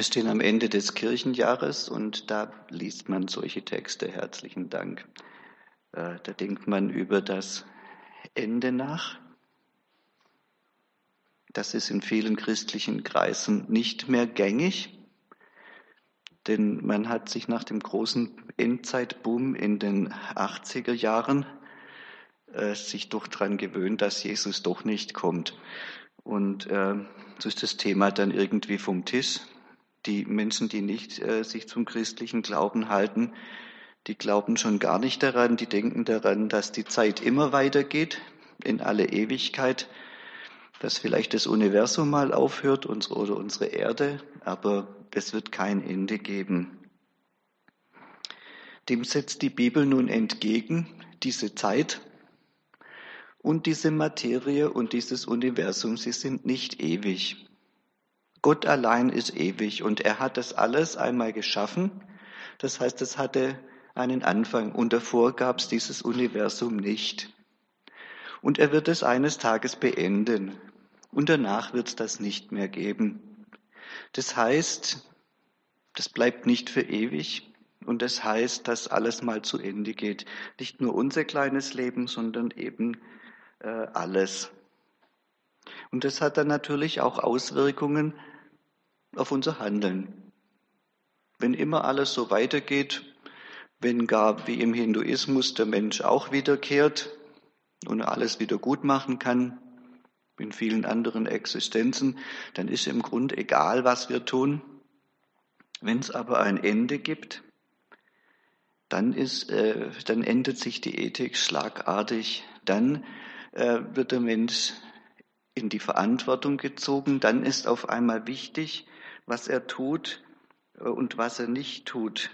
Wir stehen am Ende des Kirchenjahres und da liest man solche Texte. Herzlichen Dank. Äh, da denkt man über das Ende nach. Das ist in vielen christlichen Kreisen nicht mehr gängig, denn man hat sich nach dem großen Endzeitboom in den 80er Jahren äh, sich doch daran gewöhnt, dass Jesus doch nicht kommt. Und äh, so ist das Thema dann irgendwie vom Tisch. Die Menschen, die nicht äh, sich zum christlichen Glauben halten, die glauben schon gar nicht daran, die denken daran, dass die Zeit immer weitergeht in alle Ewigkeit, dass vielleicht das Universum mal aufhört unsere, oder unsere Erde, aber es wird kein Ende geben. Dem setzt die Bibel nun entgegen, diese Zeit und diese Materie und dieses Universum, sie sind nicht ewig. Gott allein ist ewig und er hat das alles einmal geschaffen. Das heißt, es hatte einen Anfang und davor gab es dieses Universum nicht. Und er wird es eines Tages beenden und danach wird es das nicht mehr geben. Das heißt, das bleibt nicht für ewig und das heißt, dass alles mal zu Ende geht. Nicht nur unser kleines Leben, sondern eben äh, alles. Und das hat dann natürlich auch Auswirkungen auf unser Handeln. Wenn immer alles so weitergeht, wenn gar wie im Hinduismus der Mensch auch wiederkehrt und alles wieder gut machen kann, in vielen anderen Existenzen, dann ist im Grunde egal, was wir tun. Wenn es aber ein Ende gibt, dann, ist, äh, dann ändert sich die Ethik schlagartig. Dann äh, wird der Mensch in die Verantwortung gezogen. Dann ist auf einmal wichtig, was er tut äh, und was er nicht tut.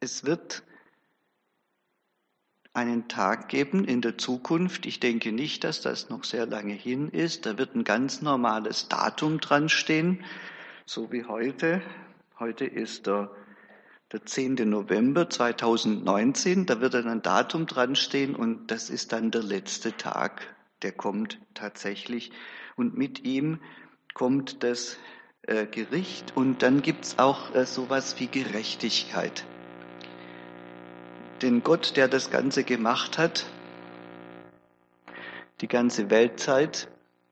Es wird einen Tag geben in der Zukunft. Ich denke nicht, dass das noch sehr lange hin ist. Da wird ein ganz normales Datum dran stehen, so wie heute. Heute ist der, der 10. November 2019. Da wird dann ein Datum dran stehen und das ist dann der letzte Tag. Der kommt tatsächlich. Und mit ihm kommt das äh, Gericht und dann gibt's auch äh, sowas wie Gerechtigkeit. Denn Gott, der das Ganze gemacht hat, die ganze Weltzeit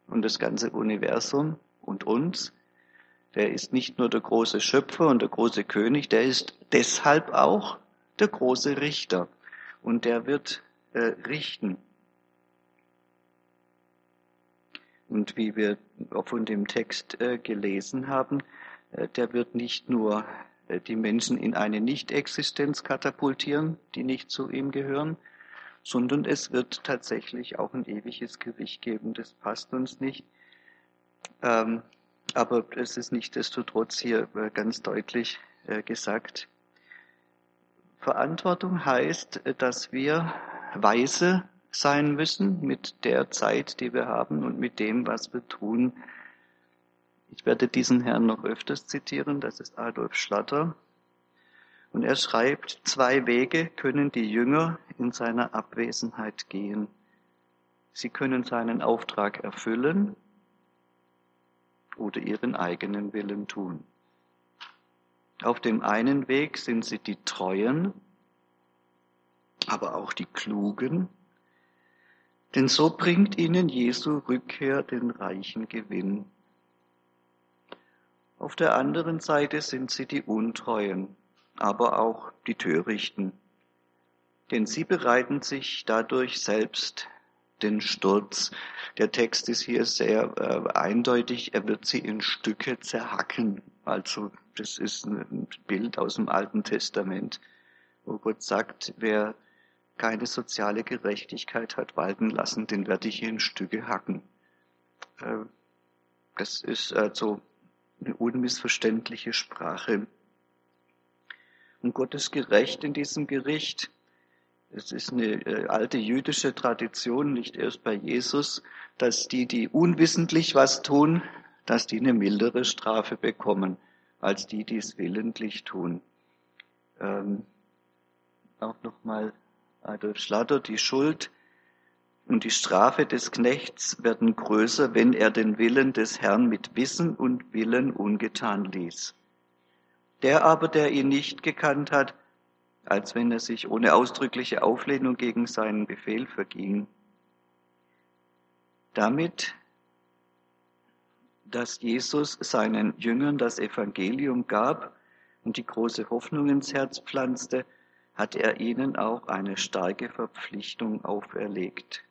und das ganze Universum und uns, der ist nicht nur der große Schöpfer und der große König, der ist deshalb auch der große Richter. Und der wird äh, richten. Und wie wir von dem Text äh, gelesen haben, äh, der wird nicht nur äh, die Menschen in eine Nicht-Existenz katapultieren, die nicht zu ihm gehören, sondern es wird tatsächlich auch ein ewiges Gericht geben. Das passt uns nicht. Ähm, aber es ist nichtsdestotrotz hier ganz deutlich gesagt. Verantwortung heißt, dass wir weise sein müssen mit der Zeit, die wir haben und mit dem, was wir tun. Ich werde diesen Herrn noch öfters zitieren, das ist Adolf Schlatter. Und er schreibt, zwei Wege können die Jünger in seiner Abwesenheit gehen. Sie können seinen Auftrag erfüllen oder ihren eigenen Willen tun. Auf dem einen Weg sind sie die Treuen, aber auch die Klugen, denn so bringt ihnen Jesu Rückkehr den reichen Gewinn. Auf der anderen Seite sind sie die Untreuen, aber auch die Törichten, denn sie bereiten sich dadurch selbst den Sturz. Der Text ist hier sehr äh, eindeutig, er wird sie in Stücke zerhacken. Also das ist ein Bild aus dem Alten Testament, wo Gott sagt, wer keine soziale Gerechtigkeit hat walten lassen, den werde ich in Stücke hacken. Äh, das ist also eine unmissverständliche Sprache. Und Gott ist gerecht in diesem Gericht. Es ist eine äh, alte jüdische Tradition, nicht erst bei Jesus, dass die, die unwissentlich was tun, dass die eine mildere Strafe bekommen, als die, die es willentlich tun. Ähm, auch nochmal Adolf Schlatter, die Schuld und die Strafe des Knechts werden größer, wenn er den Willen des Herrn mit Wissen und Willen ungetan ließ. Der aber, der ihn nicht gekannt hat, als wenn er sich ohne ausdrückliche Auflehnung gegen seinen Befehl verging. Damit, dass Jesus seinen Jüngern das Evangelium gab und die große Hoffnung ins Herz pflanzte, hat er ihnen auch eine starke Verpflichtung auferlegt,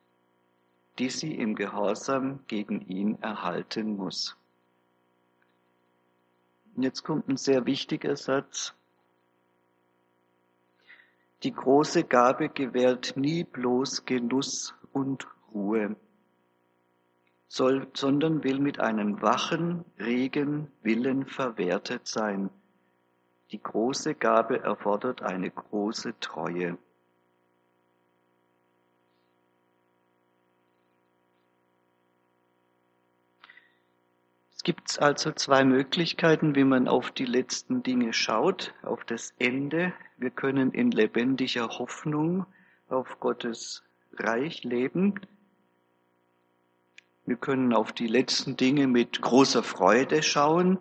die sie im Gehorsam gegen ihn erhalten muss. Jetzt kommt ein sehr wichtiger Satz. Die große Gabe gewährt nie bloß Genuss und Ruhe, sondern will mit einem wachen, regen Willen verwertet sein. Die große Gabe erfordert eine große Treue. Es gibt also zwei Möglichkeiten, wie man auf die letzten Dinge schaut, auf das Ende. Wir können in lebendiger Hoffnung auf Gottes Reich leben. Wir können auf die letzten Dinge mit großer Freude schauen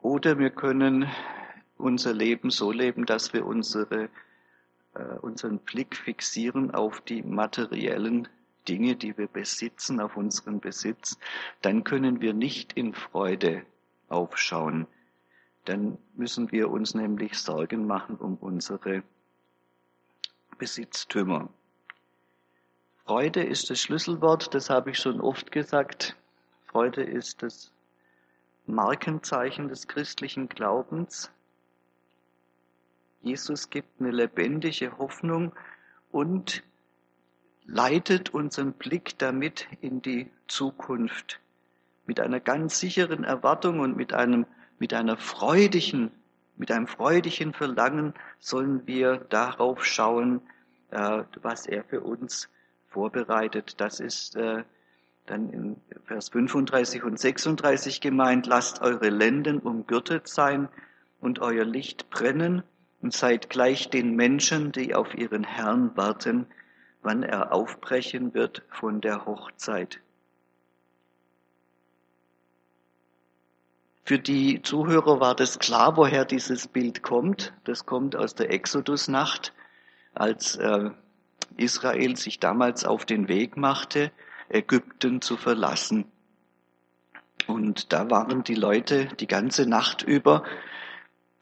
oder wir können unser Leben so leben, dass wir unsere, äh, unseren Blick fixieren auf die materiellen Dinge, die wir besitzen, auf unseren Besitz, dann können wir nicht in Freude aufschauen. Dann müssen wir uns nämlich Sorgen machen um unsere Besitztümer. Freude ist das Schlüsselwort, das habe ich schon oft gesagt. Freude ist das Markenzeichen des christlichen Glaubens. Jesus gibt eine lebendige Hoffnung und leitet unseren Blick damit in die Zukunft. Mit einer ganz sicheren Erwartung und mit einem, mit einer freudigen, mit einem freudigen Verlangen sollen wir darauf schauen, äh, was er für uns vorbereitet. Das ist äh, dann in Vers 35 und 36 gemeint, lasst eure Lenden umgürtet sein und euer Licht brennen und seid gleich den Menschen, die auf ihren Herrn warten, wann er aufbrechen wird von der Hochzeit. Für die Zuhörer war das klar, woher dieses Bild kommt. Das kommt aus der Exodusnacht, als äh, Israel sich damals auf den Weg machte, Ägypten zu verlassen. Und da waren die Leute die ganze Nacht über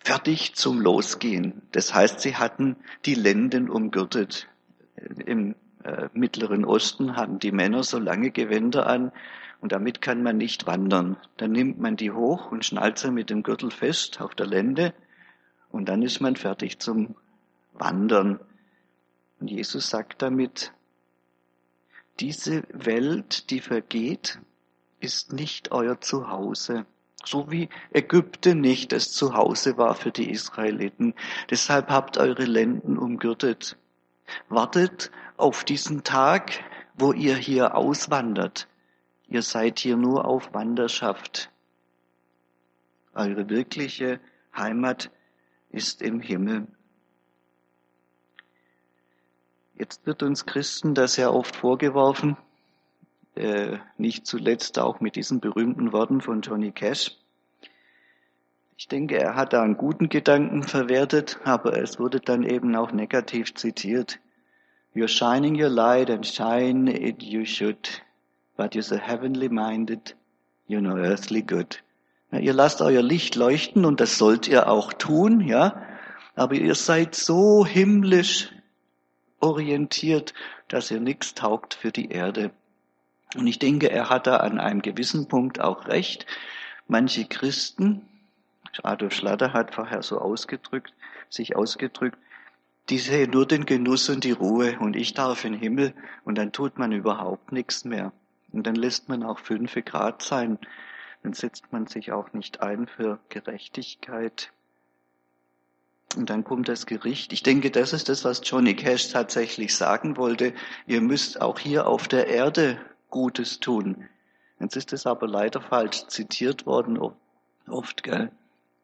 fertig zum Losgehen. Das heißt, sie hatten die Lenden umgürtet im äh, Mittleren Osten hatten die Männer so lange Gewänder an und damit kann man nicht wandern. Dann nimmt man die hoch und schnallt sie mit dem Gürtel fest auf der Lende und dann ist man fertig zum Wandern. Und Jesus sagt damit, diese Welt, die vergeht, ist nicht euer Zuhause. So wie Ägypten nicht das Zuhause war für die Israeliten. Deshalb habt eure Lenden umgürtet. Wartet auf diesen Tag, wo ihr hier auswandert. Ihr seid hier nur auf Wanderschaft. Eure wirkliche Heimat ist im Himmel. Jetzt wird uns Christen das ja oft vorgeworfen, äh, nicht zuletzt auch mit diesen berühmten Worten von Johnny Cash. Ich denke, er hat da einen guten Gedanken verwertet, aber es wurde dann eben auch negativ zitiert. You're shining your light and shine it you should, but you're so heavenly minded, you're no earthly good. Ja, ihr lasst euer Licht leuchten und das sollt ihr auch tun, ja, aber ihr seid so himmlisch orientiert, dass ihr nichts taugt für die Erde. Und ich denke, er hat da an einem gewissen Punkt auch recht. Manche Christen, Adolf Schlatter hat vorher so ausgedrückt, sich ausgedrückt, die sehen nur den Genuss und die Ruhe und ich darf in den Himmel und dann tut man überhaupt nichts mehr. Und dann lässt man auch fünf Grad sein. Dann setzt man sich auch nicht ein für Gerechtigkeit. Und dann kommt das Gericht. Ich denke, das ist das, was Johnny Cash tatsächlich sagen wollte. Ihr müsst auch hier auf der Erde Gutes tun. Jetzt ist es aber leider falsch zitiert worden, oft, gell?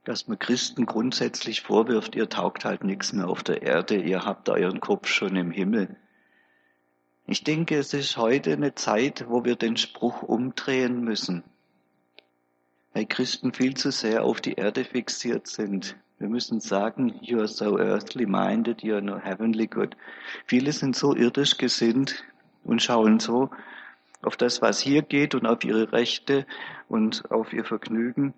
Dass man Christen grundsätzlich vorwirft, ihr taugt halt nichts mehr auf der Erde, ihr habt euren Kopf schon im Himmel. Ich denke, es ist heute eine Zeit, wo wir den Spruch umdrehen müssen. Weil Christen viel zu sehr auf die Erde fixiert sind. Wir müssen sagen, you are so earthly minded, you are no heavenly good. Viele sind so irdisch gesinnt und schauen so auf das, was hier geht und auf ihre Rechte und auf ihr Vergnügen,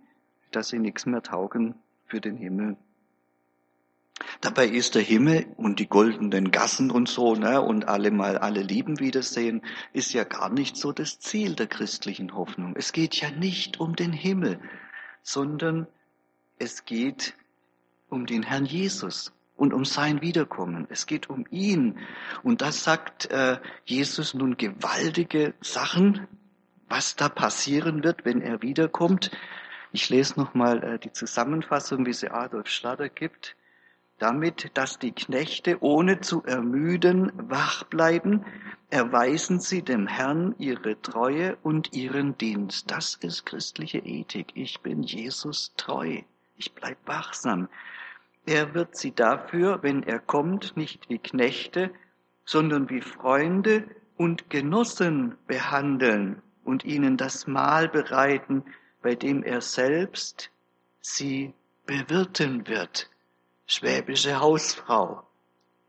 dass sie nichts mehr taugen für den Himmel. Dabei ist der Himmel und die goldenen Gassen und so, ne, und alle mal alle Lieben wiedersehen, ist ja gar nicht so das Ziel der christlichen Hoffnung. Es geht ja nicht um den Himmel, sondern es geht um den Herrn Jesus und um sein Wiederkommen. Es geht um ihn. Und das sagt äh, Jesus nun gewaltige Sachen, was da passieren wird, wenn er wiederkommt. Ich lese nochmal äh, die Zusammenfassung, wie sie Adolf Schlatter gibt. Damit, dass die Knechte ohne zu ermüden wach bleiben, erweisen sie dem Herrn ihre Treue und ihren Dienst. Das ist christliche Ethik. Ich bin Jesus treu. Ich bleib wachsam. Er wird sie dafür, wenn er kommt, nicht wie Knechte, sondern wie Freunde und Genossen behandeln und ihnen das Mahl bereiten, bei dem er selbst sie bewirten wird schwäbische Hausfrau.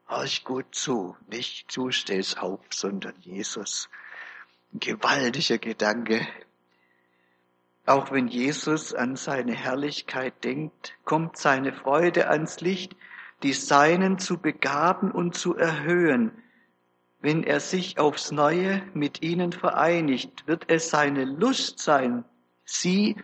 Horch gut zu, nicht du stehst auf, sondern Jesus. Ein gewaltiger Gedanke. Auch wenn Jesus an seine Herrlichkeit denkt, kommt seine Freude ans Licht, die Seinen zu begaben und zu erhöhen. Wenn er sich aufs Neue mit ihnen vereinigt, wird es seine Lust sein, sie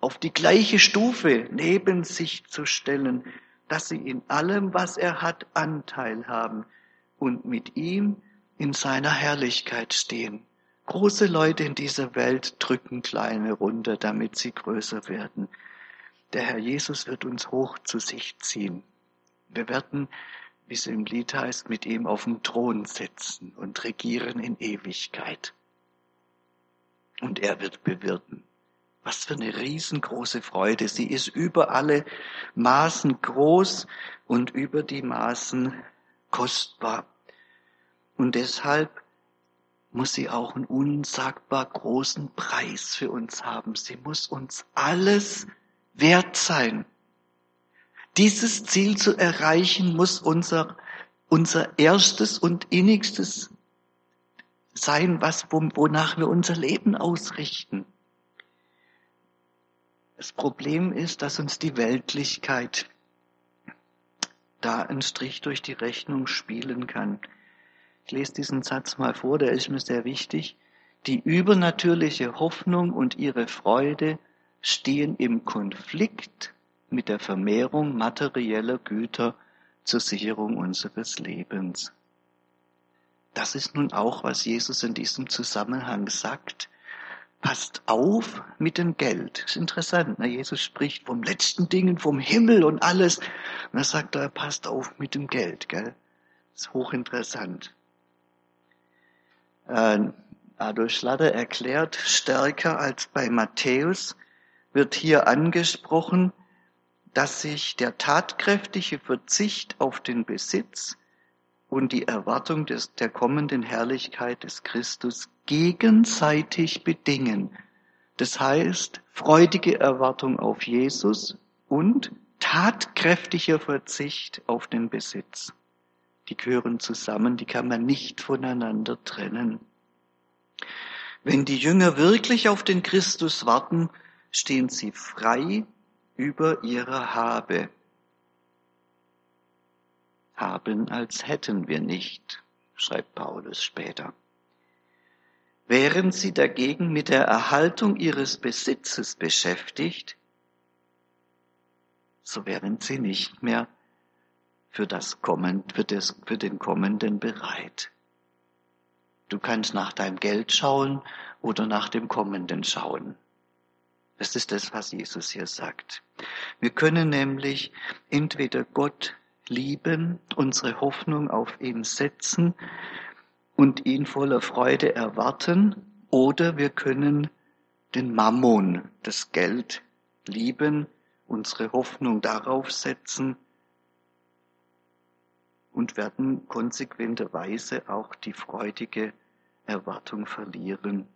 auf die gleiche Stufe neben sich zu stellen, dass sie in allem, was er hat, Anteil haben und mit ihm in seiner Herrlichkeit stehen. Große Leute in dieser Welt drücken kleine runter, damit sie größer werden. Der Herr Jesus wird uns hoch zu sich ziehen. Wir werden, wie es im Lied heißt, mit ihm auf dem Thron sitzen und regieren in Ewigkeit. Und er wird bewirten. Was für eine riesengroße Freude. Sie ist über alle Maßen groß und über die Maßen kostbar. Und deshalb muss sie auch einen unsagbar großen Preis für uns haben. Sie muss uns alles wert sein. Dieses Ziel zu erreichen muss unser, unser erstes und innigstes sein, was, wonach wir unser Leben ausrichten. Das Problem ist, dass uns die Weltlichkeit da einen Strich durch die Rechnung spielen kann. Ich lese diesen Satz mal vor, der ist mir sehr wichtig. Die übernatürliche Hoffnung und ihre Freude stehen im Konflikt mit der Vermehrung materieller Güter zur Sicherung unseres Lebens. Das ist nun auch, was Jesus in diesem Zusammenhang sagt passt auf mit dem Geld. Das ist interessant. Ne? Jesus spricht vom letzten Dingen, vom Himmel und alles. Und er sagt er, passt auf mit dem Geld. Gell? Das ist hochinteressant. Äh, Adolf Schlatter erklärt, stärker als bei Matthäus wird hier angesprochen, dass sich der tatkräftige Verzicht auf den Besitz und die Erwartung des, der kommenden Herrlichkeit des Christus gegenseitig bedingen. Das heißt, freudige Erwartung auf Jesus und tatkräftiger Verzicht auf den Besitz. Die gehören zusammen, die kann man nicht voneinander trennen. Wenn die Jünger wirklich auf den Christus warten, stehen sie frei über ihre Habe. Haben als hätten wir nicht, schreibt Paulus später. Wären sie dagegen mit der Erhaltung ihres Besitzes beschäftigt, so wären sie nicht mehr für, das Kommen, für, das, für den Kommenden bereit. Du kannst nach deinem Geld schauen oder nach dem Kommenden schauen. Das ist das, was Jesus hier sagt. Wir können nämlich entweder Gott lieben, unsere Hoffnung auf ihn setzen und ihn voller Freude erwarten, oder wir können den Mammon, das Geld, lieben, unsere Hoffnung darauf setzen und werden konsequenterweise auch die freudige Erwartung verlieren.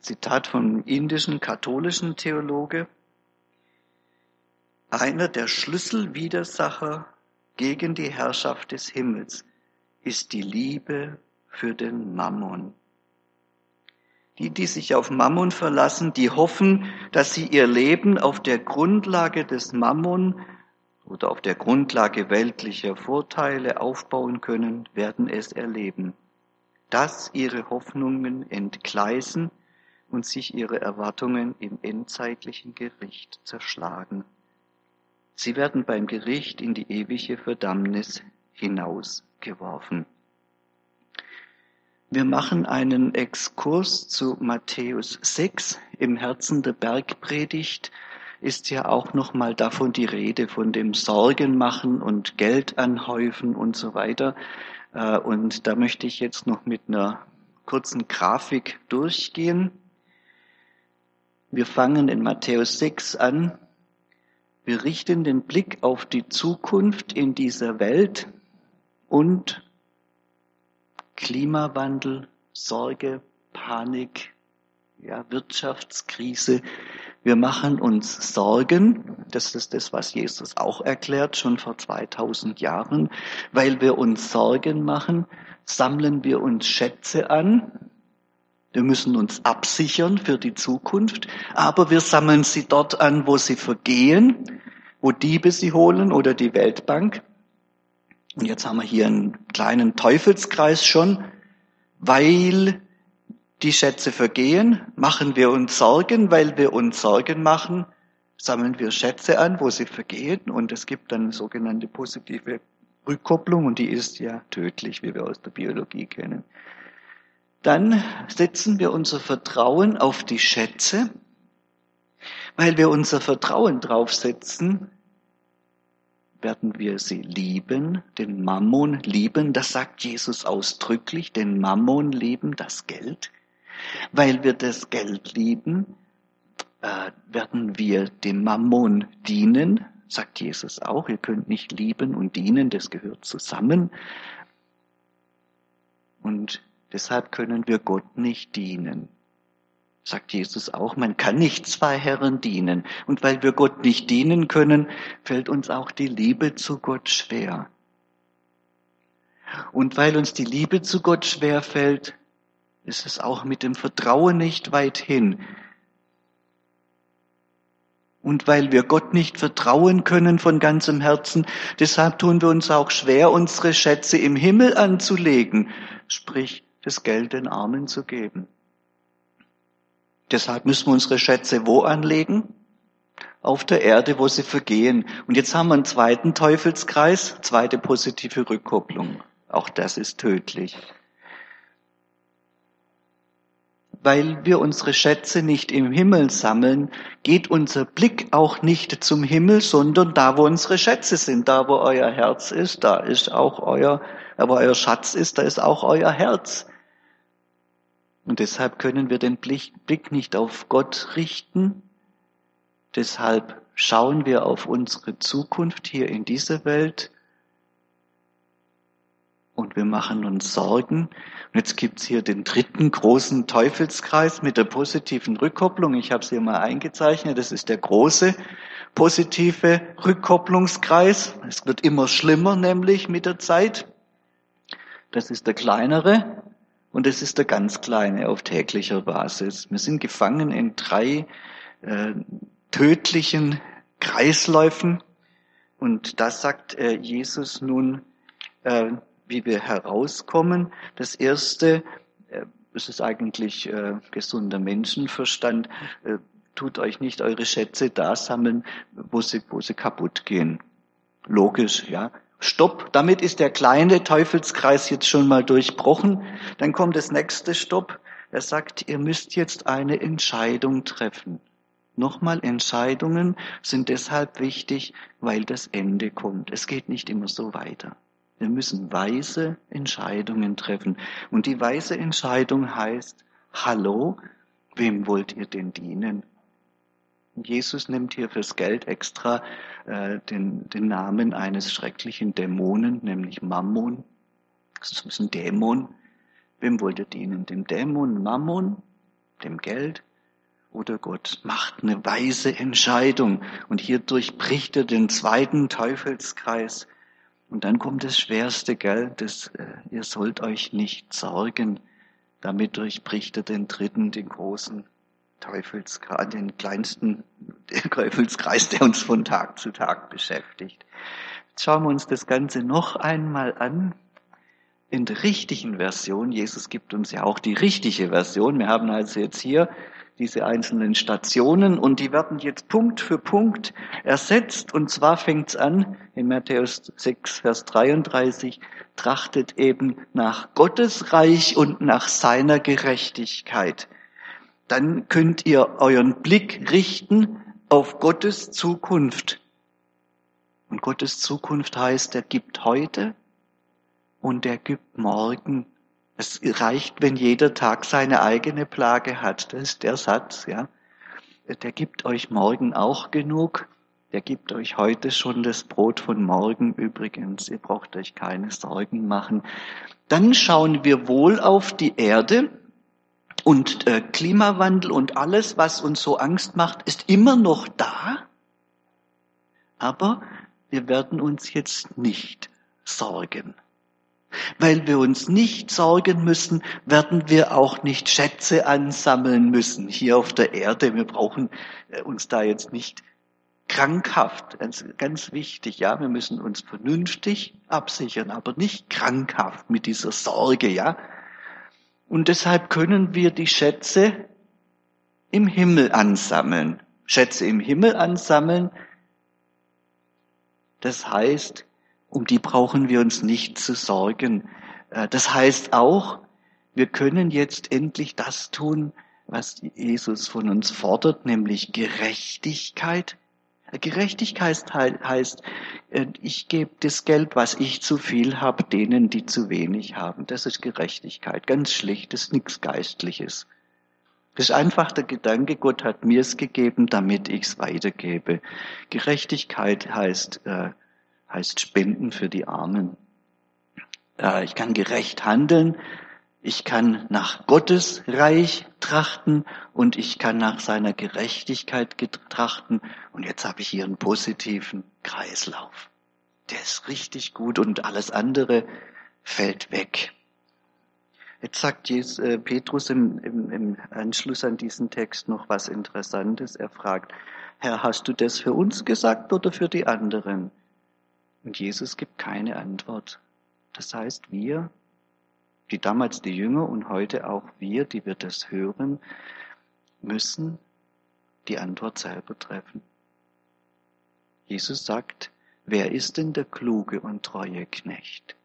Zitat vom indischen katholischen Theologe Einer der Schlüsselwidersacher gegen die Herrschaft des Himmels ist die Liebe für den Mammon. Die, die sich auf Mammon verlassen, die hoffen, dass sie ihr Leben auf der Grundlage des Mammon oder auf der Grundlage weltlicher Vorteile aufbauen können, werden es erleben, dass ihre Hoffnungen entgleisen und sich ihre Erwartungen im endzeitlichen Gericht zerschlagen. Sie werden beim Gericht in die ewige Verdammnis hinausgeworfen. Wir machen einen Exkurs zu Matthäus 6. Im Herzen der Bergpredigt ist ja auch nochmal davon die Rede, von dem Sorgen machen und Geld anhäufen und so weiter. Äh, und da möchte ich jetzt noch mit einer kurzen Grafik durchgehen. Wir fangen in Matthäus 6 an. Wir richten den Blick auf die Zukunft in dieser Welt und Klimawandel, Sorge, Panik, ja, Wirtschaftskrise. Wir machen uns Sorgen, das ist das, was Jesus auch erklärt, schon vor 2000 Jahren. Weil wir uns Sorgen machen, sammeln wir uns Schätze an. Wir müssen uns absichern für die Zukunft, aber wir sammeln sie dort an, wo sie vergehen, wo Diebe sie holen oder die Weltbank. Und jetzt haben wir hier einen kleinen Teufelskreis schon, weil die Schätze vergehen, machen wir uns Sorgen, weil wir uns Sorgen machen, sammeln wir Schätze an, wo sie vergehen und es gibt dann sogenannte positive Rückkopplung und die ist ja tödlich, wie wir aus der Biologie kennen. Dann setzen wir unser Vertrauen auf die Schätze, weil wir unser Vertrauen draufsetzen, werden wir sie lieben, den Mammon lieben, das sagt Jesus ausdrücklich, den Mammon lieben, das Geld. Weil wir das Geld lieben, äh, werden wir dem Mammon dienen, sagt Jesus auch. Ihr könnt nicht lieben und dienen, das gehört zusammen. Und deshalb können wir Gott nicht dienen sagt Jesus auch, man kann nicht zwei Herren dienen. Und weil wir Gott nicht dienen können, fällt uns auch die Liebe zu Gott schwer. Und weil uns die Liebe zu Gott schwer fällt, ist es auch mit dem Vertrauen nicht weit hin. Und weil wir Gott nicht vertrauen können von ganzem Herzen, deshalb tun wir uns auch schwer, unsere Schätze im Himmel anzulegen, sprich das Geld den Armen zu geben. Deshalb müssen wir unsere Schätze wo anlegen? Auf der Erde, wo sie vergehen. Und jetzt haben wir einen zweiten Teufelskreis, zweite positive Rückkopplung. Auch das ist tödlich. Weil wir unsere Schätze nicht im Himmel sammeln, geht unser Blick auch nicht zum Himmel, sondern da, wo unsere Schätze sind, da, wo euer Herz ist, da ist auch euer, wo euer Schatz ist, da ist auch euer Herz. Und deshalb können wir den Blick nicht auf Gott richten. Deshalb schauen wir auf unsere Zukunft hier in dieser Welt und wir machen uns Sorgen. Und jetzt gibt's hier den dritten großen Teufelskreis mit der positiven Rückkopplung. Ich habe es hier mal eingezeichnet. Das ist der große positive Rückkopplungskreis. Es wird immer schlimmer, nämlich mit der Zeit. Das ist der kleinere. Und es ist der ganz kleine auf täglicher Basis. Wir sind gefangen in drei äh, tödlichen Kreisläufen. Und da sagt äh, Jesus nun, äh, wie wir herauskommen. Das erste, äh, es ist eigentlich äh, gesunder Menschenverstand, äh, tut euch nicht eure Schätze da sammeln, wo sie, wo sie kaputt gehen. Logisch, ja. Stopp, damit ist der kleine Teufelskreis jetzt schon mal durchbrochen. Dann kommt das nächste Stopp. Er sagt, ihr müsst jetzt eine Entscheidung treffen. Nochmal, Entscheidungen sind deshalb wichtig, weil das Ende kommt. Es geht nicht immer so weiter. Wir müssen weise Entscheidungen treffen. Und die weise Entscheidung heißt, hallo, wem wollt ihr denn dienen? Jesus nimmt hier fürs Geld extra äh, den, den Namen eines schrecklichen Dämonen, nämlich Mammon. Das ist ein Dämon. Wem wollt ihr dienen? Dem Dämon Mammon, dem Geld oder Gott macht eine weise Entscheidung und hier durchbricht er den zweiten Teufelskreis. Und dann kommt das Schwerste, gell, das, äh, ihr sollt euch nicht sorgen. Damit durchbricht er den dritten, den großen Teufelskreis, den kleinsten Teufelskreis, der uns von Tag zu Tag beschäftigt. Jetzt schauen wir uns das Ganze noch einmal an. In der richtigen Version, Jesus gibt uns ja auch die richtige Version. Wir haben also jetzt hier diese einzelnen Stationen und die werden jetzt Punkt für Punkt ersetzt. Und zwar fängt es an in Matthäus 6, Vers 33, trachtet eben nach Gottes Reich und nach seiner Gerechtigkeit. Dann könnt ihr euren Blick richten auf Gottes Zukunft. Und Gottes Zukunft heißt, er gibt heute und er gibt morgen es reicht, wenn jeder Tag seine eigene Plage hat. Das ist der Satz, ja. Der gibt euch morgen auch genug. Der gibt euch heute schon das Brot von morgen übrigens. Ihr braucht euch keine Sorgen machen. Dann schauen wir wohl auf die Erde und äh, Klimawandel und alles, was uns so Angst macht, ist immer noch da. Aber wir werden uns jetzt nicht sorgen. Weil wir uns nicht sorgen müssen, werden wir auch nicht Schätze ansammeln müssen hier auf der Erde. Wir brauchen äh, uns da jetzt nicht krankhaft, ganz, ganz wichtig, ja, wir müssen uns vernünftig absichern, aber nicht krankhaft mit dieser Sorge, ja. Und deshalb können wir die Schätze im Himmel ansammeln. Schätze im Himmel ansammeln, das heißt, um die brauchen wir uns nicht zu sorgen. Äh, das heißt auch, wir können jetzt endlich das tun, was Jesus von uns fordert, nämlich Gerechtigkeit. Gerechtigkeit heißt, äh, ich gebe das Geld, was ich zu viel habe, denen, die zu wenig haben. Das ist Gerechtigkeit. Ganz schlicht, das ist nichts Geistliches. Das ist einfach der Gedanke, Gott hat mir es gegeben, damit ich es weitergebe. Gerechtigkeit heißt, äh, heißt Spenden für die Armen. Äh, ich kann gerecht handeln, ich kann nach Gottes Reich trachten und ich kann nach seiner Gerechtigkeit trachten. Und jetzt habe ich hier einen positiven Kreislauf. Der ist richtig gut und alles andere fällt weg. Jetzt sagt Jesus, äh, Petrus im, im, im Anschluss an diesen Text noch was Interessantes. Er fragt, Herr, hast du das für uns gesagt oder für die anderen? Und Jesus gibt keine Antwort. Das heißt, wir, die damals die Jünger und heute auch wir, die wir das hören, müssen die Antwort selber treffen. Jesus sagt, wer ist denn der kluge und treue Knecht?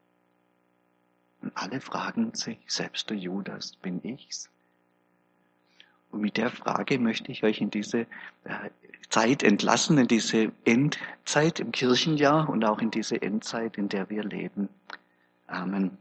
Und alle fragen sich, selbst der Judas, bin ich's? Und mit der Frage möchte ich euch in diese äh, Zeit entlassen, in diese Endzeit im Kirchenjahr und auch in diese Endzeit, in der wir leben. Amen.